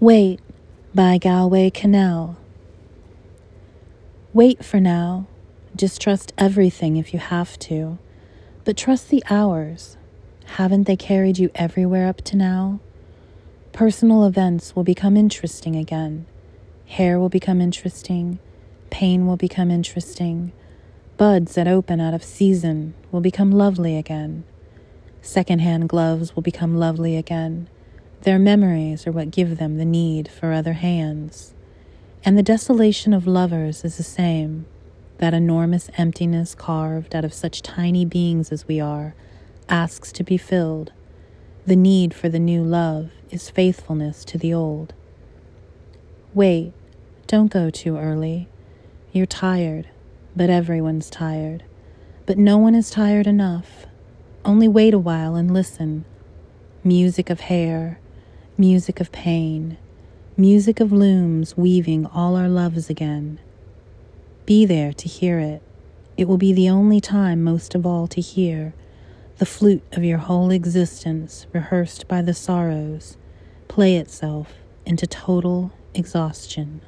Wait by Galway Kinnell. Wait for now. Distrust everything if you have to, but trust the hours. Haven't they carried you everywhere up to now? Personal events will become interesting again. Hair will become interesting. Pain will become interesting. Buds that open out of season will become lovely again. Secondhand gloves will become lovely again. Their memories are what give them the need for other hands. And the desolation of lovers is the same that enormous emptiness carved out of such tiny beings as we are asks to be filled. The need for the new love is faithfulness to the old. Wait, don't go too early. You're tired, but everyone's tired. But no one is tired enough. Only wait a while and listen. Music of hair, music of pain, music of looms weaving all our loves again. Be there to hear it. It will be the only time most of all to hear the flute of your whole existence rehearsed by the sorrows play itself into total exhaustion.